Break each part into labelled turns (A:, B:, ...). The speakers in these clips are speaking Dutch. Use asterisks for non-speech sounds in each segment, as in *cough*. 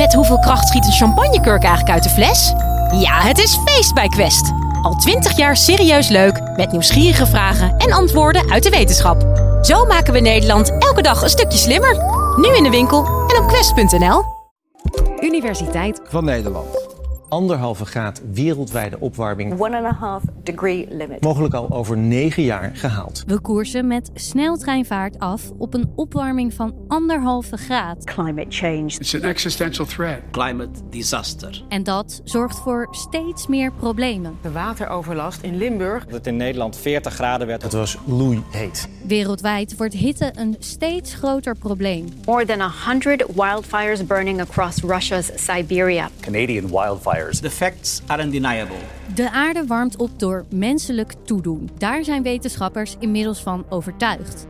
A: Met hoeveel kracht schiet een champagnekurk eigenlijk uit de fles? Ja, het is feest bij Quest. Al twintig jaar serieus leuk, met nieuwsgierige vragen en antwoorden uit de wetenschap. Zo maken we Nederland elke dag een stukje slimmer. Nu in de winkel en op quest.nl.
B: Universiteit
C: van Nederland. Anderhalve graad wereldwijde opwarming.
D: One and a half degree limit.
C: Mogelijk al over negen jaar gehaald.
B: We koersen met sneltreinvaart af op een opwarming van anderhalve graad.
D: Climate change.
E: It's an existential threat.
F: Climate disaster.
B: En dat zorgt voor steeds meer problemen.
G: De wateroverlast in Limburg.
H: Dat het in Nederland 40 graden werd.
C: Het was loeiheet.
B: Wereldwijd wordt hitte een steeds groter probleem.
I: More than 100 wildfires burning across Russia's Siberia.
J: Canadian wildfires
F: The facts are undeniable.
B: De aarde warmt op door menselijk toedoen. Daar zijn wetenschappers inmiddels van overtuigd.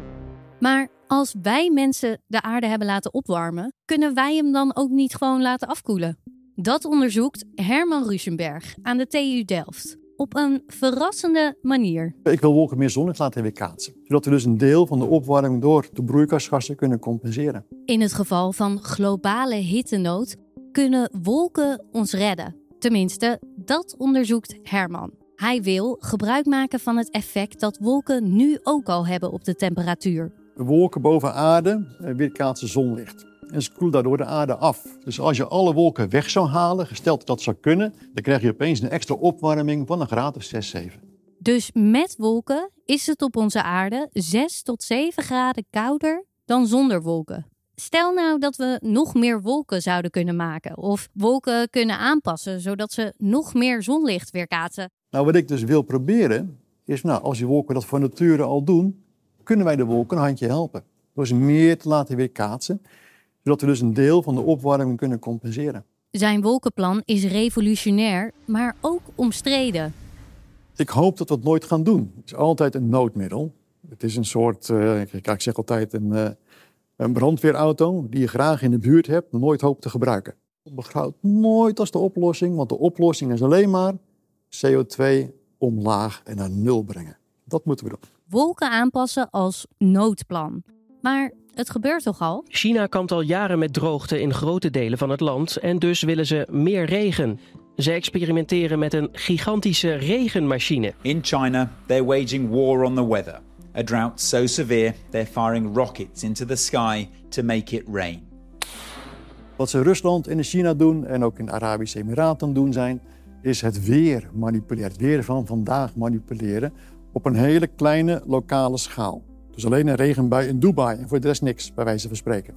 B: Maar als wij mensen de aarde hebben laten opwarmen, kunnen wij hem dan ook niet gewoon laten afkoelen? Dat onderzoekt Herman Rusenberg aan de TU Delft. Op een verrassende manier.
K: Ik wil wolken meer zonlicht laten weerkaatsen. Zodat we dus een deel van de opwarming door de broeikasgassen kunnen compenseren.
B: In het geval van globale hittenood kunnen wolken ons redden. Tenminste, dat onderzoekt Herman. Hij wil gebruik maken van het effect dat wolken nu ook al hebben op de temperatuur.
K: De wolken boven aarde weerkaatsen zonlicht. En ze koelen daardoor de aarde af. Dus als je alle wolken weg zou halen, gesteld dat dat zou kunnen, dan krijg je opeens een extra opwarming van een graad of 6, 7.
B: Dus met wolken is het op onze aarde 6 tot 7 graden kouder dan zonder wolken. Stel nou dat we nog meer wolken zouden kunnen maken of wolken kunnen aanpassen zodat ze nog meer zonlicht weerkaatsen.
K: Nou, wat ik dus wil proberen is, nou, als die wolken dat van nature al doen, kunnen wij de wolken een handje helpen. Door ze meer te laten weerkaatsen, zodat we dus een deel van de opwarming kunnen compenseren.
B: Zijn wolkenplan is revolutionair, maar ook omstreden.
K: Ik hoop dat we het nooit gaan doen. Het is altijd een noodmiddel. Het is een soort, uh, ik zeg altijd, een, uh, een brandweerauto die je graag in de buurt hebt, nooit hoopt te gebruiken. Beschouwt nooit als de oplossing, want de oplossing is alleen maar CO2 omlaag en naar nul brengen. Dat moeten we doen.
B: Wolken aanpassen als noodplan. Maar het gebeurt toch al?
L: China kampt al jaren met droogte in grote delen van het land en dus willen ze meer regen. Ze experimenteren met een gigantische regenmachine.
M: In China, they're waging war on the weather. A drought so severe, they're firing rockets into the sky to make it rain.
K: Wat ze Rusland en China doen en ook in de Arabische Emiraten doen zijn, is het weer manipuleren. Het weer van vandaag manipuleren op een hele kleine lokale schaal. Dus alleen een regenbui in Dubai en voor de rest niks, bij wijze van spreken.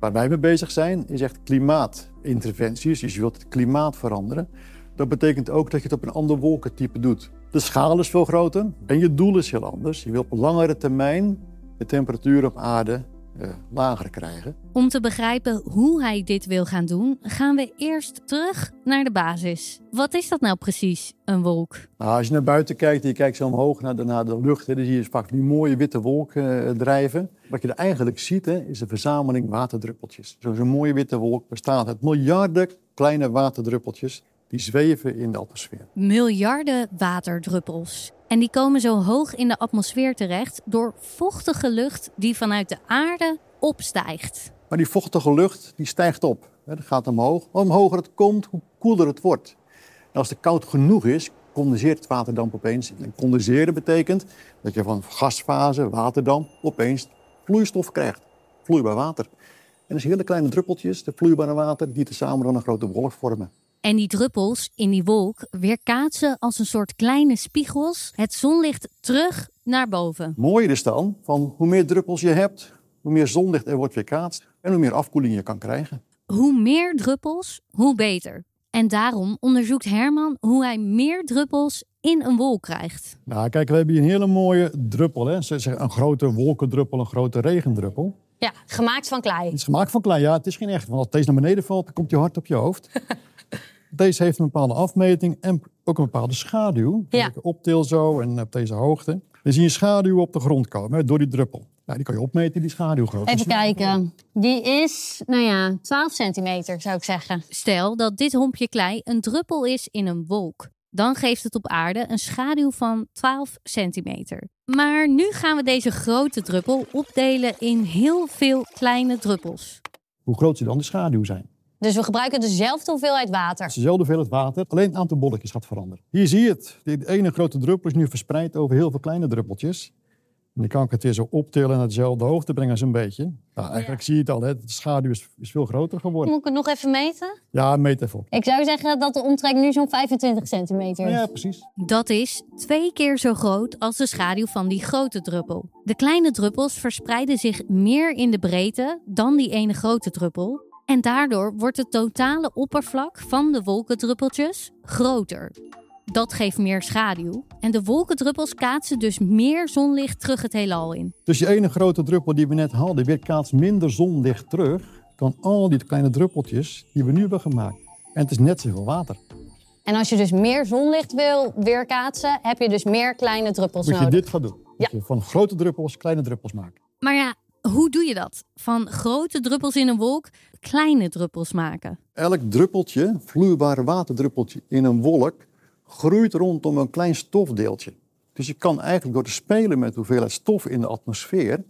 K: Waar wij mee bezig zijn, is echt klimaatinterventies. Dus je wilt het klimaat veranderen. Dat betekent ook dat je het op een ander wolkentype doet. De schaal is veel groter en je doel is heel anders. Je wil op langere termijn de temperatuur op aarde uh, lager krijgen.
B: Om te begrijpen hoe hij dit wil gaan doen, gaan we eerst terug naar de basis. Wat is dat nou precies, een wolk?
K: Nou, als je naar buiten kijkt en je kijkt zo omhoog naar de, naar de lucht, hè, dan zie je vaak die mooie witte wolken uh, drijven. Wat je er eigenlijk ziet, hè, is een verzameling waterdruppeltjes. Zo'n mooie witte wolk bestaat uit miljarden kleine waterdruppeltjes die zweven in de atmosfeer.
B: Miljarden waterdruppels. En die komen zo hoog in de atmosfeer terecht door vochtige lucht die vanuit de aarde opstijgt.
K: Maar die vochtige lucht die stijgt op. Dat gaat omhoog. Hoe hoger het komt, hoe koeler het wordt. En als het koud genoeg is, condenseert het waterdamp opeens. En condenseren betekent dat je van gasfase, waterdamp, opeens vloeistof krijgt. Vloeibaar water. En dat zijn hele kleine druppeltjes, de vloeibare water, die tezamen dan een grote wolk vormen.
B: En die druppels in die wolk weerkaatsen als een soort kleine spiegels het zonlicht terug naar boven.
K: Mooi is dan, van hoe meer druppels je hebt, hoe meer zonlicht er wordt weerkaatst en hoe meer afkoeling je kan krijgen.
B: Hoe meer druppels, hoe beter. En daarom onderzoekt Herman hoe hij meer druppels in een wolk krijgt.
K: Nou, kijk, we hebben hier een hele mooie druppel. Hè? Een grote wolkendruppel, een grote regendruppel.
A: Ja, gemaakt van klei.
K: Het is gemaakt van klei, ja. Het is geen echt. Want als deze naar beneden valt, dan komt je hard op je hoofd. *laughs* Deze heeft een bepaalde afmeting en ook een bepaalde schaduw.
A: Ja.
K: Als ik optil zo en op deze hoogte. Dan zie je schaduw op de grond komen door die druppel. Nou, die kan je opmeten, die schaduwgrootte.
A: Even kijken. Die is, nou ja, 12 centimeter zou ik zeggen.
B: Stel dat dit hompje klei een druppel is in een wolk. Dan geeft het op aarde een schaduw van 12 centimeter. Maar nu gaan we deze grote druppel opdelen in heel veel kleine druppels.
K: Hoe groot zou dan de schaduw zijn?
E: Dus we gebruiken dezelfde hoeveelheid water.
K: Dezelfde hoeveelheid water, alleen het aantal bolletjes gaat veranderen. Hier zie je het. De ene grote druppel is nu verspreid over heel veel kleine druppeltjes. En dan kan ik het weer zo optillen naar dezelfde hoogte brengen, zo'n beetje. Nou, eigenlijk zie je het al, hè. de schaduw is, is veel groter geworden.
E: Moet ik het nog even meten?
K: Ja, meet even op.
E: Ik zou zeggen dat de omtrek nu zo'n 25 centimeter is.
K: Ja, precies.
B: Dat is twee keer zo groot als de schaduw van die grote druppel. De kleine druppels verspreiden zich meer in de breedte dan die ene grote druppel. En daardoor wordt het totale oppervlak van de wolkendruppeltjes groter. Dat geeft meer schaduw en de wolkendruppels kaatsen dus meer zonlicht terug het heelal in.
K: Dus die ene grote druppel die we net hadden, weerkaatst minder zonlicht terug dan al die kleine druppeltjes die we nu hebben gemaakt. En het is net zoveel water.
E: En als je dus meer zonlicht wil weerkaatsen, heb je dus meer kleine druppels
K: Moet je
E: nodig.
K: dit gaan doen.
E: Ja.
K: Je van grote druppels kleine druppels maken.
B: Maar ja, hoe doe je dat? Van grote druppels in een wolk kleine druppels maken.
K: Elk druppeltje, vloeibare waterdruppeltje in een wolk, groeit rondom een klein stofdeeltje. Dus je kan eigenlijk door te spelen met de hoeveelheid stof in de atmosfeer,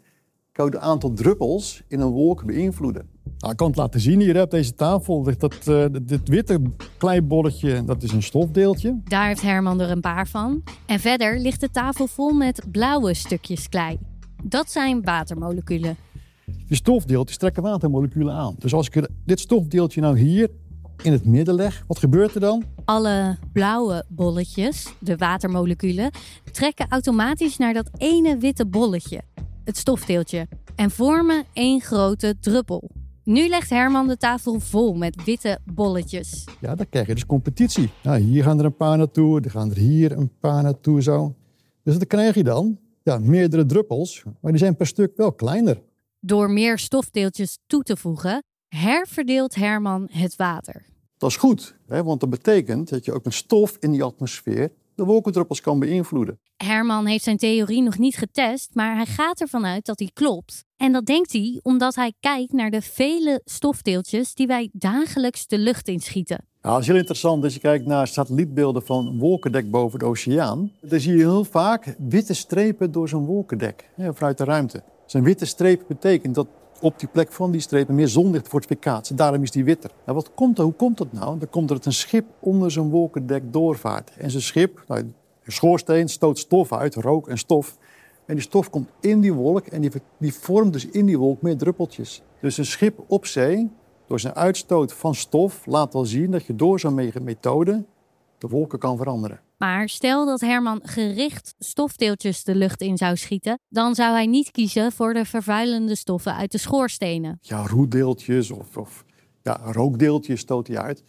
K: kan je het aantal druppels in een wolk beïnvloeden. Nou, ik kan het laten zien hier op deze tafel. Dat, eh, dit witte kleibolletje, dat is een stofdeeltje.
B: Daar heeft Herman er een paar van. En verder ligt de tafel vol met blauwe stukjes klei. Dat zijn watermoleculen.
K: Die stofdeeltjes trekken watermoleculen aan. Dus als ik dit stofdeeltje nou hier in het midden leg, wat gebeurt er dan?
B: Alle blauwe bolletjes, de watermoleculen, trekken automatisch naar dat ene witte bolletje, het stofdeeltje, en vormen één grote druppel. Nu legt Herman de tafel vol met witte bolletjes.
K: Ja, dan krijg je dus competitie. Nou, hier gaan er een paar naartoe, er gaan er hier een paar naartoe zo. Dus dan krijg je dan ja, meerdere druppels, maar die zijn per stuk wel kleiner.
B: Door meer stofdeeltjes toe te voegen, herverdeelt Herman het water.
K: Dat is goed, hè, want dat betekent dat je ook met stof in die atmosfeer de wolkendruppels kan beïnvloeden.
B: Herman heeft zijn theorie nog niet getest, maar hij gaat ervan uit dat die klopt. En dat denkt hij omdat hij kijkt naar de vele stofdeeltjes die wij dagelijks de lucht inschieten.
K: Nou, dat is heel interessant als je kijkt naar satellietbeelden van een wolkendek boven de oceaan. Dan zie je heel vaak witte strepen door zo'n wolkendek, hè, vanuit de ruimte. Zo'n witte streep betekent dat op die plek van die strepen meer zonlicht wordt weerkaatst. Daarom is die witter. Nou, wat komt er, hoe komt dat nou? Dan komt er dat een schip onder zo'n wolkendek doorvaart. En zo'n schip, nou, een schoorsteen, stoot stof uit, rook en stof. En die stof komt in die wolk en die, die vormt dus in die wolk meer druppeltjes. Dus een schip op zee, door zijn uitstoot van stof, laat wel zien dat je door zo'n me- methode de wolken kan veranderen.
B: Maar stel dat Herman gericht stofdeeltjes de lucht in zou schieten, dan zou hij niet kiezen voor de vervuilende stoffen uit de schoorstenen.
K: Ja, roetdeeltjes of, of ja, rookdeeltjes stoot hij uit.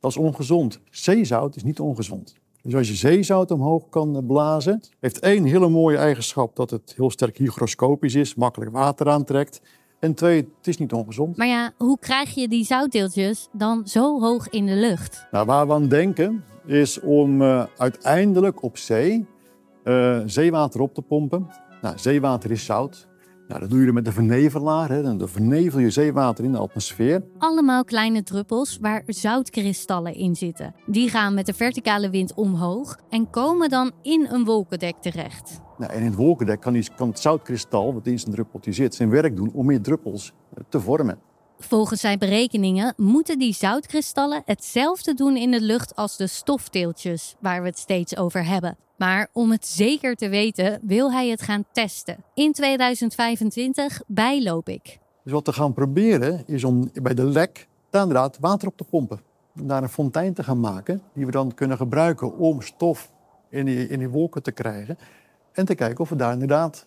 K: Dat is ongezond. Zeezout is niet ongezond. Dus als je zeezout omhoog kan blazen, heeft één hele mooie eigenschap dat het heel sterk hygroscopisch is, makkelijk water aantrekt. En twee, het is niet ongezond.
B: Maar ja, hoe krijg je die zoutdeeltjes dan zo hoog in de lucht?
K: Nou, waar we aan denken is om eh, uiteindelijk op zee eh, zeewater op te pompen. Nou, zeewater is zout. Nou, dat doe je met een vernevelaar. Hè. Dan vernevel je zeewater in de atmosfeer.
B: Allemaal kleine druppels waar zoutkristallen in zitten. Die gaan met de verticale wind omhoog en komen dan in een wolkendek terecht.
K: Nou, en in het wolkendek kan, die, kan het zoutkristal, wat in zijn druppeltje zit, zijn werk doen om meer druppels eh, te vormen.
B: Volgens zijn berekeningen moeten die zoutkristallen hetzelfde doen in de lucht als de stofdeeltjes waar we het steeds over hebben. Maar om het zeker te weten wil hij het gaan testen. In 2025 bij Lopik.
K: Dus wat we gaan proberen is om bij de lek inderdaad water op te pompen. Om daar een fontein te gaan maken die we dan kunnen gebruiken om stof in die, in die wolken te krijgen. En te kijken of we daar inderdaad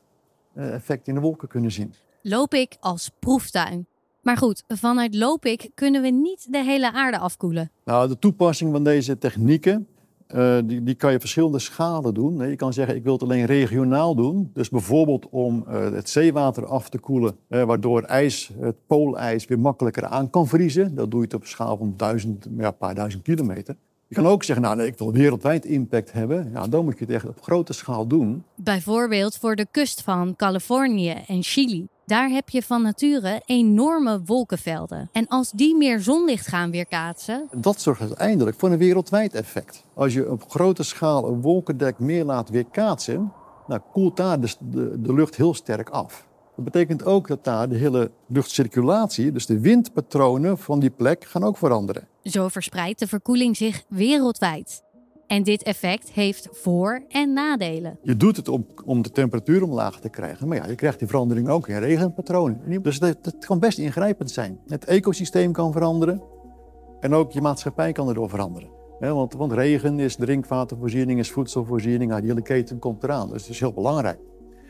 K: eh, effect in de wolken kunnen zien.
B: Lopik als proeftuin. Maar goed, vanuit Lopik kunnen we niet de hele aarde afkoelen.
K: Nou, de toepassing van deze technieken, eh, die, die kan je verschillende schalen doen. Je kan zeggen, ik wil het alleen regionaal doen. Dus bijvoorbeeld om eh, het zeewater af te koelen, eh, waardoor ijs, het poolijs weer makkelijker aan kan vriezen. Dat doe je het op een schaal van duizend, ja, een paar duizend kilometer. Je kan ook zeggen, nou, nee, ik wil wereldwijd impact hebben. Ja, dan moet je het echt op grote schaal doen.
B: Bijvoorbeeld voor de kust van Californië en Chili. Daar heb je van nature enorme wolkenvelden. En als die meer zonlicht gaan weerkaatsen,
K: Dat zorgt uiteindelijk voor een wereldwijd effect. Als je op grote schaal een wolkendek meer laat weerkaatsen, nou, koelt daar de, de, de lucht heel sterk af. Dat betekent ook dat daar de hele luchtcirculatie, dus de windpatronen van die plek, gaan ook veranderen.
B: Zo verspreidt de verkoeling zich wereldwijd. En dit effect heeft voor- en nadelen.
K: Je doet het om, om de temperatuur omlaag te krijgen, maar ja, je krijgt die verandering ook in regenpatronen. Dus dat, dat kan best ingrijpend zijn. Het ecosysteem kan veranderen en ook je maatschappij kan erdoor veranderen. want, want, regen is drinkwatervoorziening, is voedselvoorziening, nou, die hele keten komt eraan. Dus het is heel belangrijk.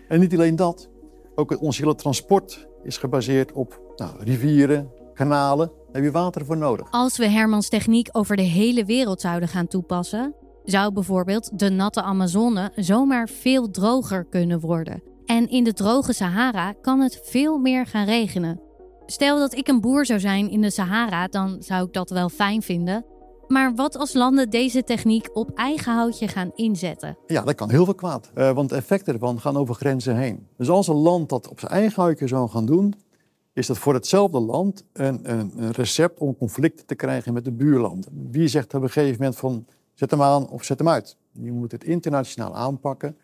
K: En niet alleen dat, ook ons hele transport is gebaseerd op nou, rivieren, kanalen. Daar heb je water voor nodig.
B: Als we Hermans techniek over de hele wereld zouden gaan toepassen, zou bijvoorbeeld de natte Amazone zomaar veel droger kunnen worden. En in de droge Sahara kan het veel meer gaan regenen. Stel dat ik een boer zou zijn in de Sahara, dan zou ik dat wel fijn vinden. Maar wat als landen deze techniek op eigen houtje gaan inzetten?
K: Ja, dat kan heel veel kwaad. Uh, want de effecten ervan gaan over grenzen heen. Dus als een land dat op zijn eigen houtje zou gaan doen, is dat voor hetzelfde land een, een, een recept om conflicten te krijgen met de buurlanden. Wie zegt op een gegeven moment van zet hem aan of zet hem uit? Je moet het internationaal aanpakken.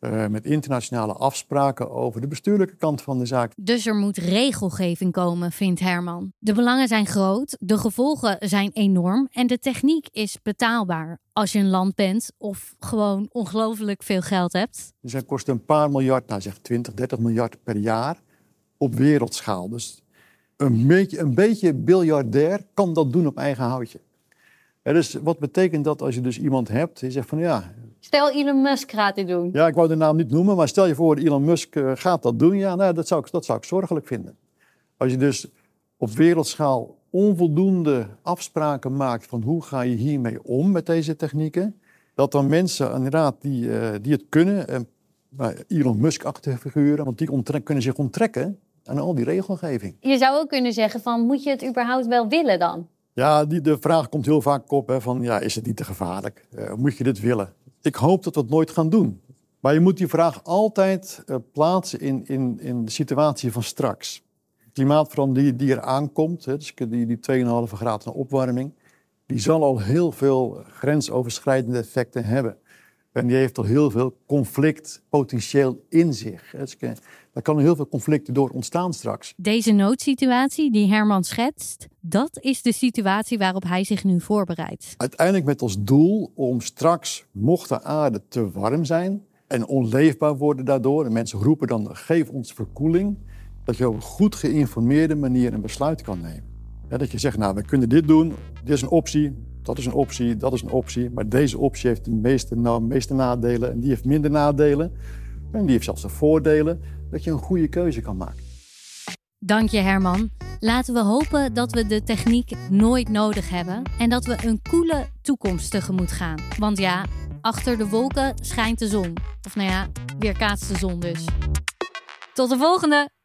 K: Uh, met internationale afspraken over de bestuurlijke kant van de zaak.
B: Dus er moet regelgeving komen, vindt Herman. De belangen zijn groot, de gevolgen zijn enorm en de techniek is betaalbaar. Als je een land bent of gewoon ongelooflijk veel geld hebt.
K: Dus dat kost een paar miljard, nou zeg 20, 30 miljard per jaar op wereldschaal. Dus een beetje, een beetje biljardair kan dat doen op eigen houtje. Ja, dus wat betekent dat als je dus iemand hebt die zegt van ja...
E: Stel Elon Musk gaat dit doen.
K: Ja, ik wou de naam niet noemen, maar stel je voor Elon Musk uh, gaat dat doen. Ja, nou, dat, zou ik, dat zou ik zorgelijk vinden. Als je dus op wereldschaal onvoldoende afspraken maakt van hoe ga je hiermee om met deze technieken, dat dan mensen inderdaad die, uh, die het kunnen, uh, Elon Musk-achtige figuren, want die kunnen zich onttrekken aan al die regelgeving.
E: Je zou ook kunnen zeggen van moet je het überhaupt wel willen dan?
K: Ja, die, de vraag komt heel vaak op hè, van ja, is het niet te gevaarlijk? Uh, moet je dit willen? Ik hoop dat we het nooit gaan doen. Maar je moet die vraag altijd uh, plaatsen in, in, in de situatie van straks. Klimaatverandering die, die er aankomt, dus die, die 2,5 graden opwarming, die zal al heel veel grensoverschrijdende effecten hebben. En die heeft al heel veel conflictpotentieel in zich. Dus daar kan heel veel conflicten door ontstaan straks.
B: Deze noodsituatie die Herman schetst, dat is de situatie waarop hij zich nu voorbereidt.
K: Uiteindelijk met als doel om straks, mocht de aarde te warm zijn en onleefbaar worden daardoor, en mensen roepen dan geef ons verkoeling, dat je op een goed geïnformeerde manier een besluit kan nemen. dat je zegt, nou we kunnen dit doen, dit is een optie, dat is een optie, dat is een optie. Maar deze optie heeft de meeste, nou, meeste nadelen en die heeft minder nadelen. En die heeft zelfs de voordelen dat je een goede keuze kan maken.
B: Dank je Herman. Laten we hopen dat we de techniek nooit nodig hebben en dat we een koele toekomst tegemoet gaan. Want ja, achter de wolken schijnt de zon. Of nou ja, weerkaatst de zon dus. Tot de volgende!